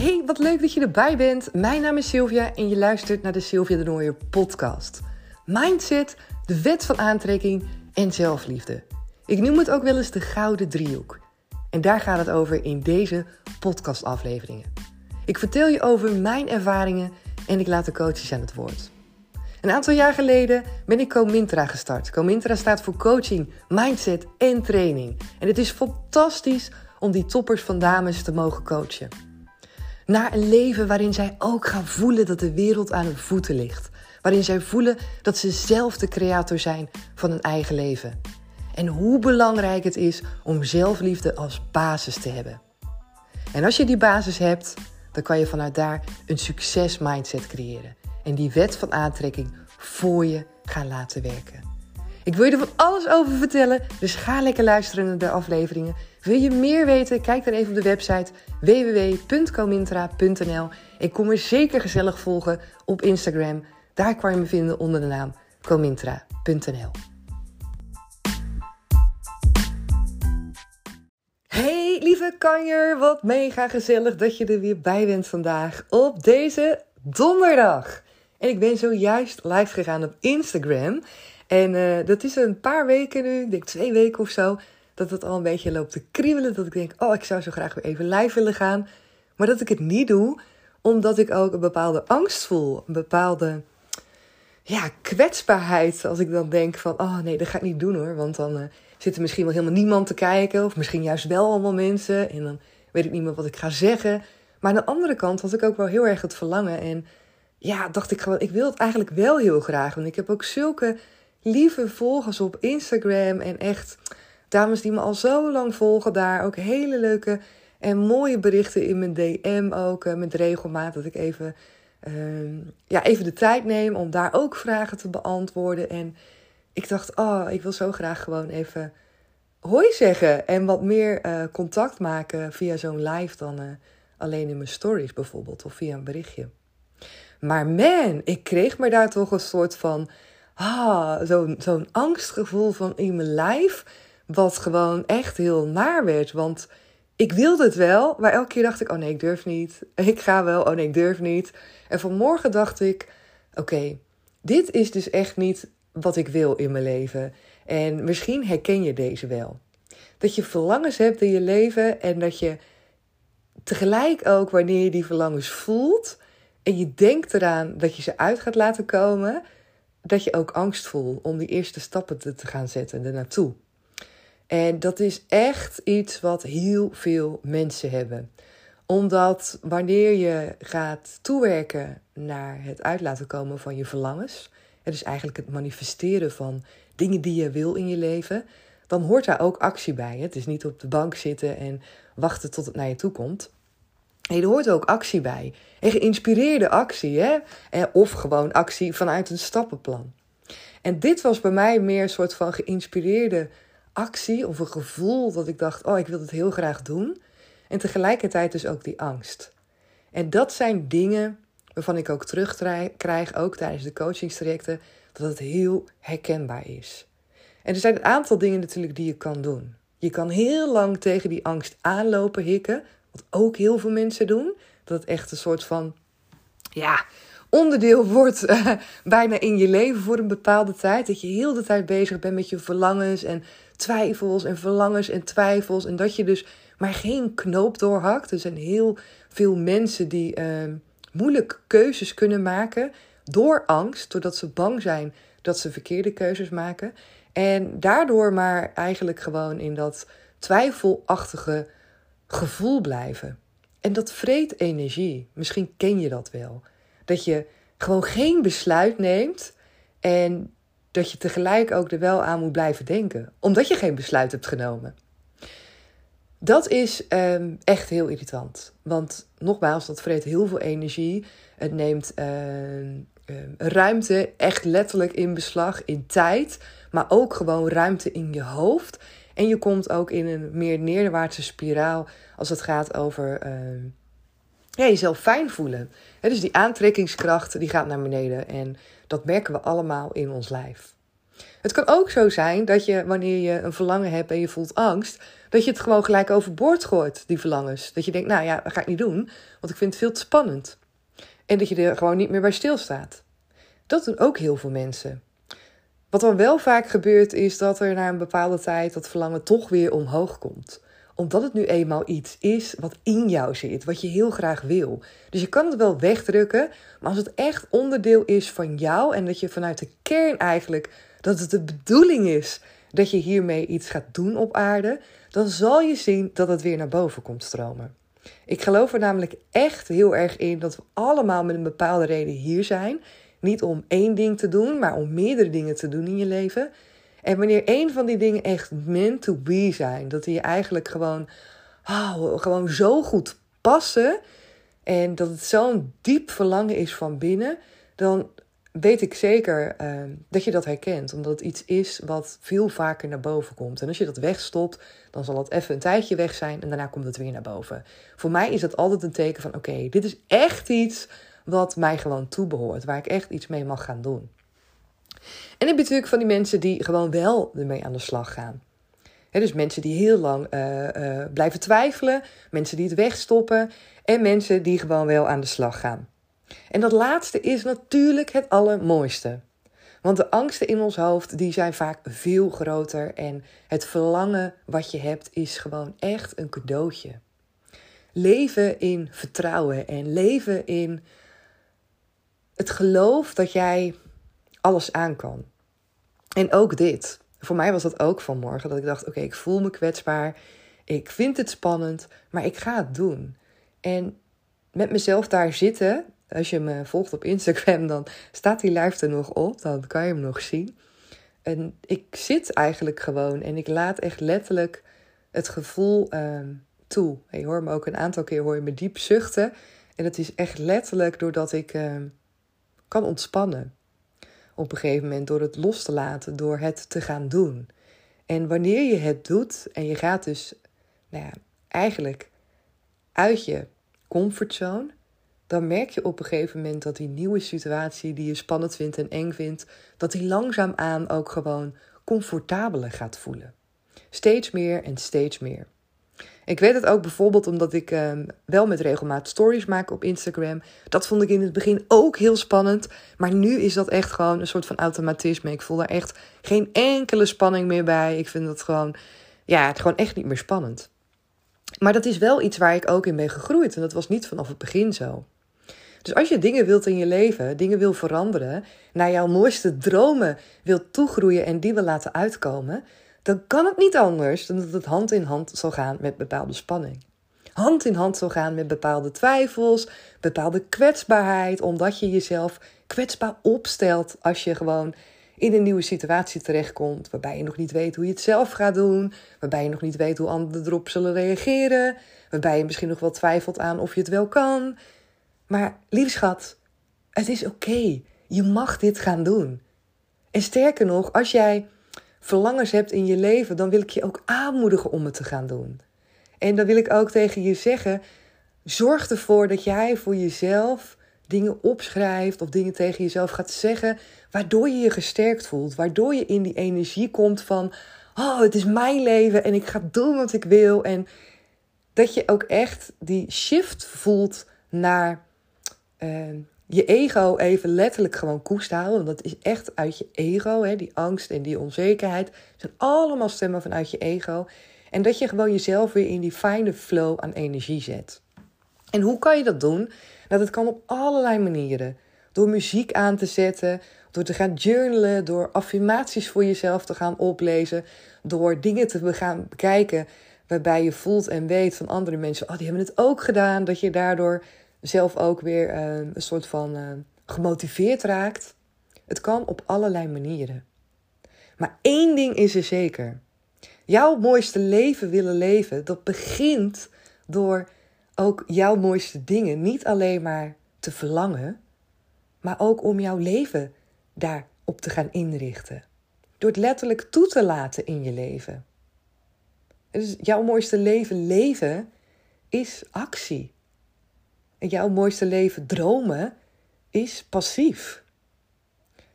Hey, wat leuk dat je erbij bent. Mijn naam is Sylvia en je luistert naar de Sylvia de Nooier podcast. Mindset, de wet van aantrekking en zelfliefde. Ik noem het ook wel eens de gouden driehoek. En daar gaat het over in deze podcastafleveringen. Ik vertel je over mijn ervaringen en ik laat de coaches aan het woord. Een aantal jaar geleden ben ik Comintra gestart. Comintra staat voor coaching, mindset en training. En het is fantastisch om die toppers van dames te mogen coachen. Naar een leven waarin zij ook gaan voelen dat de wereld aan hun voeten ligt. Waarin zij voelen dat ze zelf de creator zijn van hun eigen leven. En hoe belangrijk het is om zelfliefde als basis te hebben. En als je die basis hebt, dan kan je vanuit daar een succes mindset creëren. En die wet van aantrekking voor je gaan laten werken. Ik wil je er van alles over vertellen, dus ga lekker luisteren naar de afleveringen. Wil je meer weten? Kijk dan even op de website www.comintra.nl. Ik kom me zeker gezellig volgen op Instagram. Daar kan je me vinden onder de naam comintra.nl. Hey lieve kanjer, wat mega gezellig dat je er weer bij bent vandaag op deze donderdag. En ik ben zojuist live gegaan op Instagram. En uh, dat is een paar weken nu, ik denk twee weken of zo, dat het al een beetje loopt te kriebelen. Dat ik denk, oh, ik zou zo graag weer even live willen gaan. Maar dat ik het niet doe, omdat ik ook een bepaalde angst voel. Een bepaalde ja, kwetsbaarheid. Als ik dan denk van, oh nee, dat ga ik niet doen hoor. Want dan uh, zit er misschien wel helemaal niemand te kijken. Of misschien juist wel allemaal mensen. En dan weet ik niet meer wat ik ga zeggen. Maar aan de andere kant had ik ook wel heel erg het verlangen. En ja, dacht ik gewoon, ik wil het eigenlijk wel heel graag. Want ik heb ook zulke lieve volgers op Instagram. En echt dames die me al zo lang volgen daar. Ook hele leuke en mooie berichten in mijn DM ook. Uh, met regelmaat dat ik even, uh, ja, even de tijd neem om daar ook vragen te beantwoorden. En ik dacht, oh, ik wil zo graag gewoon even hoi zeggen. En wat meer uh, contact maken via zo'n live dan uh, alleen in mijn stories bijvoorbeeld. Of via een berichtje. Maar man, ik kreeg me daar toch een soort van ah, zo'n angstgevoel van in mijn lijf. Wat gewoon echt heel naar werd. Want ik wilde het wel, maar elke keer dacht ik: oh nee, ik durf niet. Ik ga wel, oh nee, ik durf niet. En vanmorgen dacht ik: oké, dit is dus echt niet wat ik wil in mijn leven. En misschien herken je deze wel. Dat je verlangens hebt in je leven en dat je tegelijk ook wanneer je die verlangens voelt en je denkt eraan dat je ze uit gaat laten komen, dat je ook angst voelt om die eerste stappen te, gaan zetten ernaartoe. En dat is echt iets wat heel veel mensen hebben. Omdat wanneer je gaat toewerken naar het uit laten komen van je verlangens, het is eigenlijk het manifesteren van dingen die je wil in je leven, dan hoort daar ook actie bij. Het is niet op de bank zitten en wachten tot het naar je toe komt. Nee, er hoort ook actie bij. En geïnspireerde actie, hè? Of gewoon actie vanuit een stappenplan. En dit was bij mij meer een soort van geïnspireerde actie of een gevoel dat ik dacht: oh, ik wil het heel graag doen. En tegelijkertijd dus ook die angst. En dat zijn dingen waarvan ik ook terugkrijg, ook tijdens de coachingstrajecten, dat het heel herkenbaar is. En er zijn een aantal dingen natuurlijk die je kan doen. Je kan heel lang tegen die angst aanlopen hikken, wat ook heel veel mensen doen. Dat het echt een soort van, ja, onderdeel wordt uh, bijna in je leven voor een bepaalde tijd. Dat je heel de tijd bezig bent met je verlangens en twijfels en verlangens en twijfels. En dat je dus maar geen knoop doorhakt. Er zijn heel veel mensen die uh, moeilijk keuzes kunnen maken door angst, doordat ze bang zijn dat ze verkeerde keuzes maken. En daardoor maar eigenlijk gewoon in dat twijfelachtige gevoel blijven. En dat vreet energie. Misschien ken je dat wel. Dat je gewoon geen besluit neemt en dat je tegelijk ook er wel aan moet blijven denken, omdat je geen besluit hebt genomen. Dat is um, echt heel irritant. Want nogmaals, dat vreet heel veel energie. Het neemt uh, ruimte echt letterlijk in beslag, in tijd. Maar ook gewoon ruimte in je hoofd. En je komt ook in een meer neerwaartse spiraal als het gaat over ja, jezelf fijn voelen. dus die aantrekkingskracht die gaat naar beneden. En dat merken we allemaal in ons lijf. Het kan ook zo zijn dat je, wanneer je een verlangen hebt en je voelt angst, dat je het gewoon gelijk overboord gooit, die verlangens. Dat je denkt, nou ja, dat ga ik niet doen, want ik vind het veel te spannend. En dat je er gewoon niet meer bij stilstaat. Dat doen ook heel veel mensen. Wat dan wel vaak gebeurt, is dat er na een bepaalde tijd dat verlangen toch weer omhoog komt omdat het nu eenmaal iets is wat in jou zit, wat je heel graag wil. Dus je kan het wel wegdrukken, maar als het echt onderdeel is van jou en dat je vanuit de kern eigenlijk, dat het de bedoeling is dat je hiermee iets gaat doen op aarde, dan zal je zien dat het weer naar boven komt stromen. Ik geloof er namelijk echt heel erg in dat we allemaal met een bepaalde reden hier zijn. Niet om één ding te doen, maar om meerdere dingen te doen in je leven. En wanneer een van die dingen echt meant to be zijn, dat die je eigenlijk gewoon, oh, gewoon zo goed passen en dat het zo'n diep verlangen is van binnen, dan weet ik zeker uh, dat je dat herkent. Omdat het iets is wat veel vaker naar boven komt. En als je dat wegstopt, dan zal het even een tijdje weg zijn en daarna komt het weer naar boven. Voor mij is dat altijd een teken van: oké, dit is echt iets wat mij gewoon toebehoort, waar ik echt iets mee mag gaan doen. En dan heb je natuurlijk van die mensen die gewoon wel ermee aan de slag gaan. dus mensen die heel lang uh, uh, blijven twijfelen, mensen die het wegstoppen en mensen die gewoon wel aan de slag gaan. En dat laatste is natuurlijk het allermooiste. Want de angsten in ons hoofd die zijn vaak veel groter en het verlangen wat je hebt is gewoon echt een cadeautje. Leven in vertrouwen en leven in het geloof dat jij alles aan kan. En ook dit. Voor mij was dat ook vanmorgen. Dat ik dacht: oké, ik voel me kwetsbaar. Ik vind het spannend, maar ik ga het doen. En met mezelf daar zitten. Als je me volgt op Instagram, dan staat die live er nog op. Dan kan je hem nog zien. En ik zit eigenlijk gewoon en ik laat echt letterlijk het gevoel uh, toe. Je hoort me ook een aantal keer hoor je me diep zuchten. En het is echt letterlijk doordat ik uh, kan ontspannen op een gegeven moment door het los te laten, door het te gaan doen. En wanneer je het doet en je gaat dus nou ja, eigenlijk uit je comfortzone, dan merk je op een gegeven moment dat die nieuwe situatie die je spannend vindt en eng vindt, dat die langzaamaan ook gewoon comfortabeler gaat voelen. Steeds meer en steeds meer. Ik weet het ook bijvoorbeeld omdat ik ehm, wel met regelmaat stories maak op Instagram. Dat vond ik in het begin ook heel spannend. Maar nu is dat echt gewoon een soort van automatisme. Ik voel daar echt geen enkele spanning meer bij. Ik vind dat gewoon, ja, gewoon echt niet meer spannend. Maar dat is wel iets waar ik ook in ben gegroeid. En dat was niet vanaf het begin zo. Dus als je dingen wilt in je leven, dingen wil veranderen, naar jouw mooiste dromen wilt toegroeien en die wil laten uitkomen, dan kan het niet anders dan dat het hand in hand zal gaan met bepaalde spanning. Hand in hand zal gaan met bepaalde twijfels, bepaalde kwetsbaarheid, omdat je jezelf kwetsbaar opstelt als je gewoon in een nieuwe situatie terechtkomt, waarbij je nog niet weet hoe je het zelf gaat doen, waarbij je nog niet weet hoe anderen erop zullen reageren, waarbij je misschien nog wel twijfelt aan of je het wel kan. Maar lieve schat, het is oké. Je mag dit gaan doen. En sterker nog, als jij verlangens hebt in je leven, dan wil ik je ook aanmoedigen om het te gaan doen. En dan wil ik ook tegen je zeggen: zorg ervoor dat jij voor jezelf dingen opschrijft of dingen tegen jezelf gaat zeggen, waardoor je je gesterkt voelt, waardoor je in die energie komt van: oh, het is mijn leven en ik ga doen wat ik wil. En dat je ook echt die shift voelt naar. Uh, je ego even letterlijk gewoon koest houden. Want dat is echt uit je ego. Hè? Die angst en die onzekerheid zijn allemaal stemmen vanuit je ego. En dat je gewoon jezelf weer in die fijne flow aan energie zet. En hoe kan je dat doen? Nou, dat kan op allerlei manieren. Door muziek aan te zetten, door te gaan journalen, door affirmaties voor jezelf te gaan oplezen, door dingen te gaan bekijken waarbij je voelt en weet van andere mensen, oh die hebben het ook gedaan, dat je daardoor zelf ook weer uh, een soort van uh, gemotiveerd raakt. Het kan op allerlei manieren. Maar één ding is er zeker. Jouw mooiste leven willen leven, dat begint door ook jouw mooiste dingen niet alleen maar te verlangen, maar ook om jouw leven daarop te gaan inrichten. Door het letterlijk toe te laten in je leven. Dus jouw mooiste leven leven is actie. En jouw mooiste leven dromen is passief.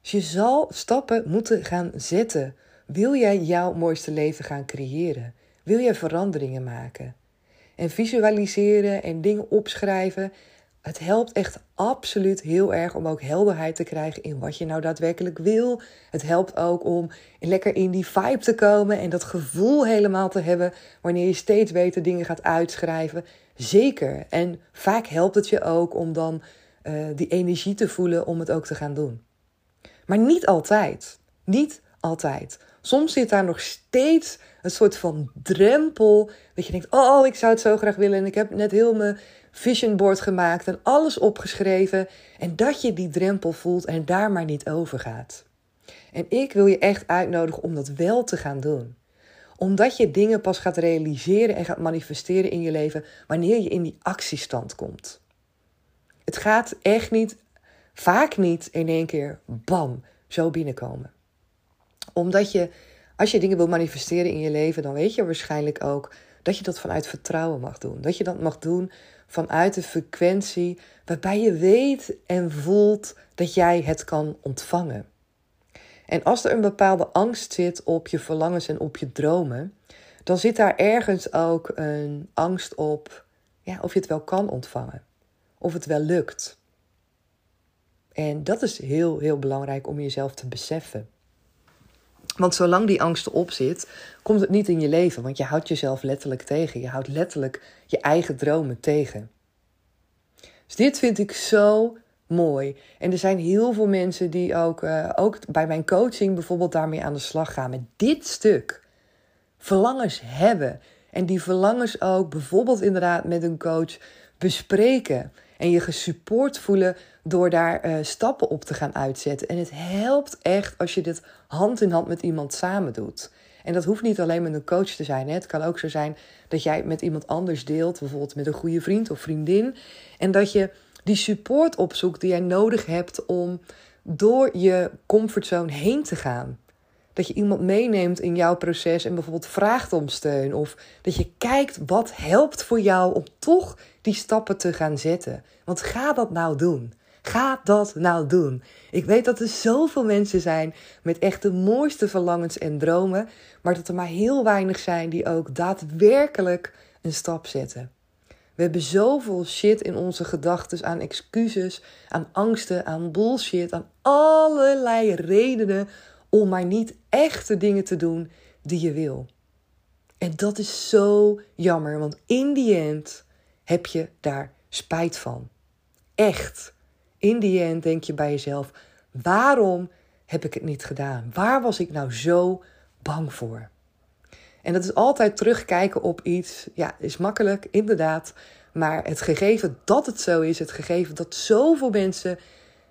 Dus je zal stappen moeten gaan zetten. Wil jij jouw mooiste leven gaan creëren? Wil jij veranderingen maken? En visualiseren en dingen opschrijven, het helpt echt absoluut heel erg om ook helderheid te krijgen in wat je nou daadwerkelijk wil. Het helpt ook om lekker in die vibe te komen en dat gevoel helemaal te hebben wanneer je steeds beter dingen gaat uitschrijven. Zeker. En vaak helpt het je ook om dan uh, die energie te voelen om het ook te gaan doen. Maar niet altijd. Niet altijd. Soms zit daar nog steeds een soort van drempel. Dat je denkt: Oh, ik zou het zo graag willen. En ik heb net heel mijn vision board gemaakt en alles opgeschreven. En dat je die drempel voelt en daar maar niet over gaat. En ik wil je echt uitnodigen om dat wel te gaan doen. Omdat je dingen pas gaat realiseren en gaat manifesteren in je leven wanneer je in die actiestand komt. Het gaat echt niet, vaak niet in één keer, bam, zo binnenkomen. Omdat je, als je dingen wil manifesteren in je leven, dan weet je waarschijnlijk ook dat je dat vanuit vertrouwen mag doen. Dat je dat mag doen vanuit de frequentie waarbij je weet en voelt dat jij het kan ontvangen. En als er een bepaalde angst zit op je verlangens en op je dromen, dan zit daar ergens ook een angst op ja, of je het wel kan ontvangen. Of het wel lukt. En dat is heel, heel belangrijk om jezelf te beseffen. Want zolang die angst erop zit, komt het niet in je leven. Want je houdt jezelf letterlijk tegen. Je houdt letterlijk je eigen dromen tegen. Dus dit vind ik zo mooi. En er zijn heel veel mensen die ook, uh, ook bij mijn coaching bijvoorbeeld daarmee aan de slag gaan. Met dit stuk. Verlangens hebben. En die verlangens ook bijvoorbeeld inderdaad met een coach bespreken. En je gesupport voelen door daar uh, stappen op te gaan uitzetten. En het helpt echt als je dit hand in hand met iemand samen doet. En dat hoeft niet alleen met een coach te zijn. Hè. Het kan ook zo zijn dat jij met iemand anders deelt, bijvoorbeeld met een goede vriend of vriendin. En dat je die support opzoekt die jij nodig hebt om door je comfortzone heen te gaan. Dat je iemand meeneemt in jouw proces en bijvoorbeeld vraagt om steun. Of dat je kijkt wat helpt voor jou om toch die stappen te gaan zetten. Want ga dat nou doen. Ga dat nou doen. Ik weet dat er zoveel mensen zijn met echt de mooiste verlangens en dromen, maar dat er maar heel weinig zijn die ook daadwerkelijk een stap zetten. We hebben zoveel shit in onze gedachten aan excuses, aan angsten, aan bullshit, aan allerlei redenen om maar niet echte dingen te doen die je wil. En dat is zo jammer, want in die end heb je daar spijt van. Echt. In die end denk je bij jezelf: waarom heb ik het niet gedaan? Waar was ik nou zo bang voor? En dat is altijd terugkijken op iets. Ja, is makkelijk, inderdaad. Maar het gegeven dat het zo is, het gegeven dat zoveel mensen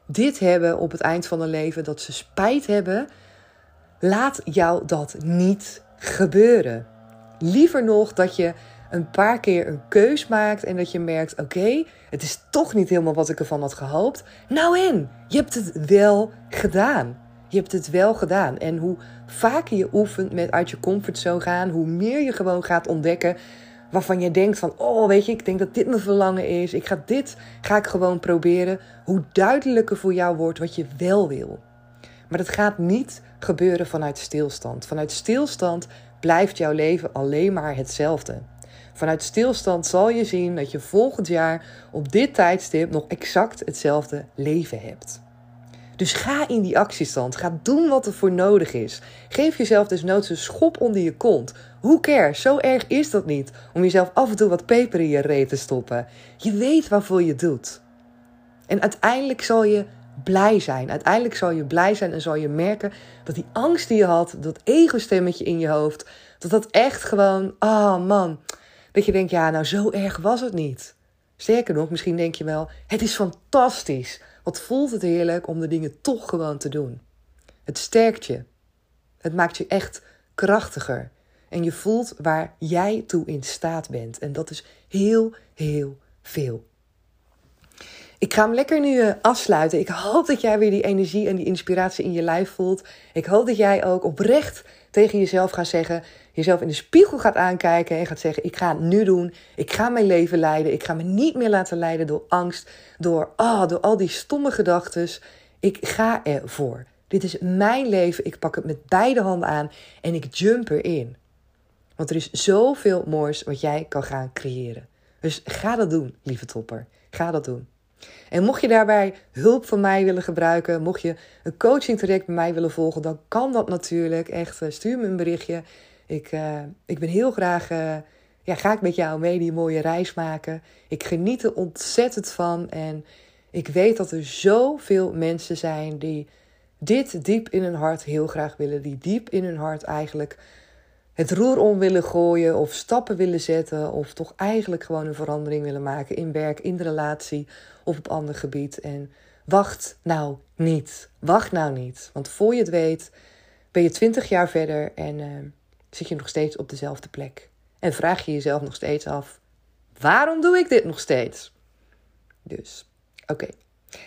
dit hebben op het eind van hun leven, dat ze spijt hebben, laat jou dat niet gebeuren. Liever nog dat je een paar keer een keus maakt en dat je merkt: oké, het is toch niet helemaal wat ik ervan had gehoopt. Nou in, je hebt het wel gedaan. Je hebt het wel gedaan. En hoe vaker je oefent met uit je comfortzone gaan, hoe meer je gewoon gaat ontdekken waarvan je denkt van, oh weet je, ik denk dat dit mijn verlangen is. Ik ga dit, ga ik gewoon proberen. Hoe duidelijker voor jou wordt wat je wel wil. Maar dat gaat niet gebeuren vanuit stilstand. Vanuit stilstand blijft jouw leven alleen maar hetzelfde. Vanuit stilstand zal je zien dat je volgend jaar op dit tijdstip nog exact hetzelfde leven hebt. Dus ga in die actiestand. Ga doen wat er voor nodig is. Geef jezelf desnoods een schop onder je kont. Hoe cares? Zo erg is dat niet om jezelf af en toe wat peper in je reet te stoppen. Je weet waarvoor je doet. En uiteindelijk zal je blij zijn. Uiteindelijk zal je blij zijn en zal je merken dat die angst die je had, dat ego-stemmetje in je hoofd, dat dat echt gewoon, ah oh man, dat je denkt, ja, nou zo erg was het niet. Sterker nog, misschien denk je wel, het is fantastisch. Wat voelt het heerlijk om de dingen toch gewoon te doen. Het sterkt je. Het maakt je echt krachtiger. En je voelt waar jij toe in staat bent. En dat is heel, heel veel. Ik ga hem lekker nu eh, afsluiten. Ik hoop dat jij weer die energie en die inspiratie in je lijf voelt. Ik hoop dat jij ook oprecht tegen jezelf gaat zeggen: jezelf in de spiegel gaat aankijken en gaat zeggen: Ik ga het nu doen. Ik ga mijn leven leiden. Ik ga me niet meer laten leiden door angst, door, oh, door al die stomme gedachten. Ik ga ervoor. Dit is mijn leven. Ik pak het met beide handen aan en ik jump erin. Want er is zoveel moois wat jij kan gaan creëren. Dus ga dat doen, lieve topper. Ga dat doen. En mocht je daarbij hulp van mij willen gebruiken, mocht je een coaching traject bij mij willen volgen, dan kan dat natuurlijk. Echt, eh, stuur me een berichtje. Ik, uh, ik ben heel graag, uh, ja, ga ik met jou mee die mooie reis maken. Ik geniet er ontzettend van en ik weet dat er zoveel mensen zijn die dit diep in hun hart heel graag willen. Die diep in hun hart eigenlijk het roer om willen gooien of stappen willen zetten. Of toch eigenlijk gewoon een verandering willen maken in werk, in de relatie of op ander gebied. En wacht nou niet. Wacht nou niet. Want voor je het weet ben je twintig jaar verder en uh, zit je nog steeds op dezelfde plek. En vraag je jezelf nog steeds af: waarom doe ik dit nog steeds? Dus, oké.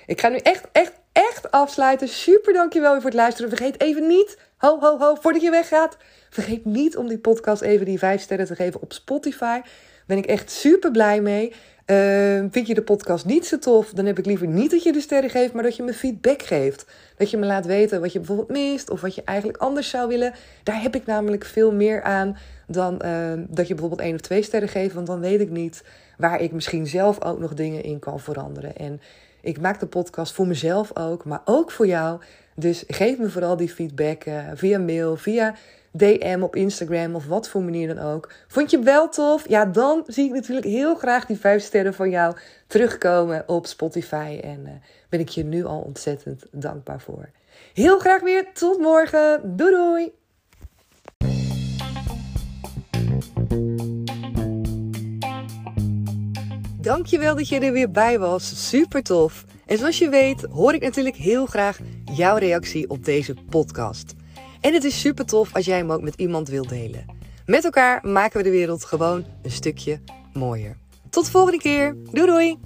Ik ga nu echt, echt, echt afsluiten. Super dankjewel weer voor het luisteren. Vergeet even niet, ho, ho, ho, voordat je weggaat. Vergeet niet om die podcast even die vijf sterren te geven op Spotify. Ben ik echt super blij mee. Uh, vind je de podcast niet zo tof, dan heb ik liever niet dat je de sterren geeft, maar dat je me feedback geeft. Dat je me laat weten wat je bijvoorbeeld mist of wat je eigenlijk anders zou willen. Daar heb ik namelijk veel meer aan dan uh, dat je bijvoorbeeld één of twee sterren geeft, want dan weet ik niet waar ik misschien zelf ook nog dingen in kan veranderen. En ik maak de podcast voor mezelf ook, maar ook voor jou. Dus geef me vooral die feedback uh, via mail, via DM op Instagram of wat voor manier dan ook. Vond je wel tof? Ja, dan zie ik natuurlijk heel graag die vijf sterren van jou terugkomen op Spotify. En uh, ben ik je nu al ontzettend dankbaar voor. Heel graag weer. Tot morgen. Doei doei. Dankjewel dat je er weer bij was. Super tof. En zoals je weet hoor ik natuurlijk heel graag jouw reactie op deze podcast. En het is super tof als jij hem ook met iemand wilt delen. Met elkaar maken we de wereld gewoon een stukje mooier. Tot de volgende keer. Doei doei!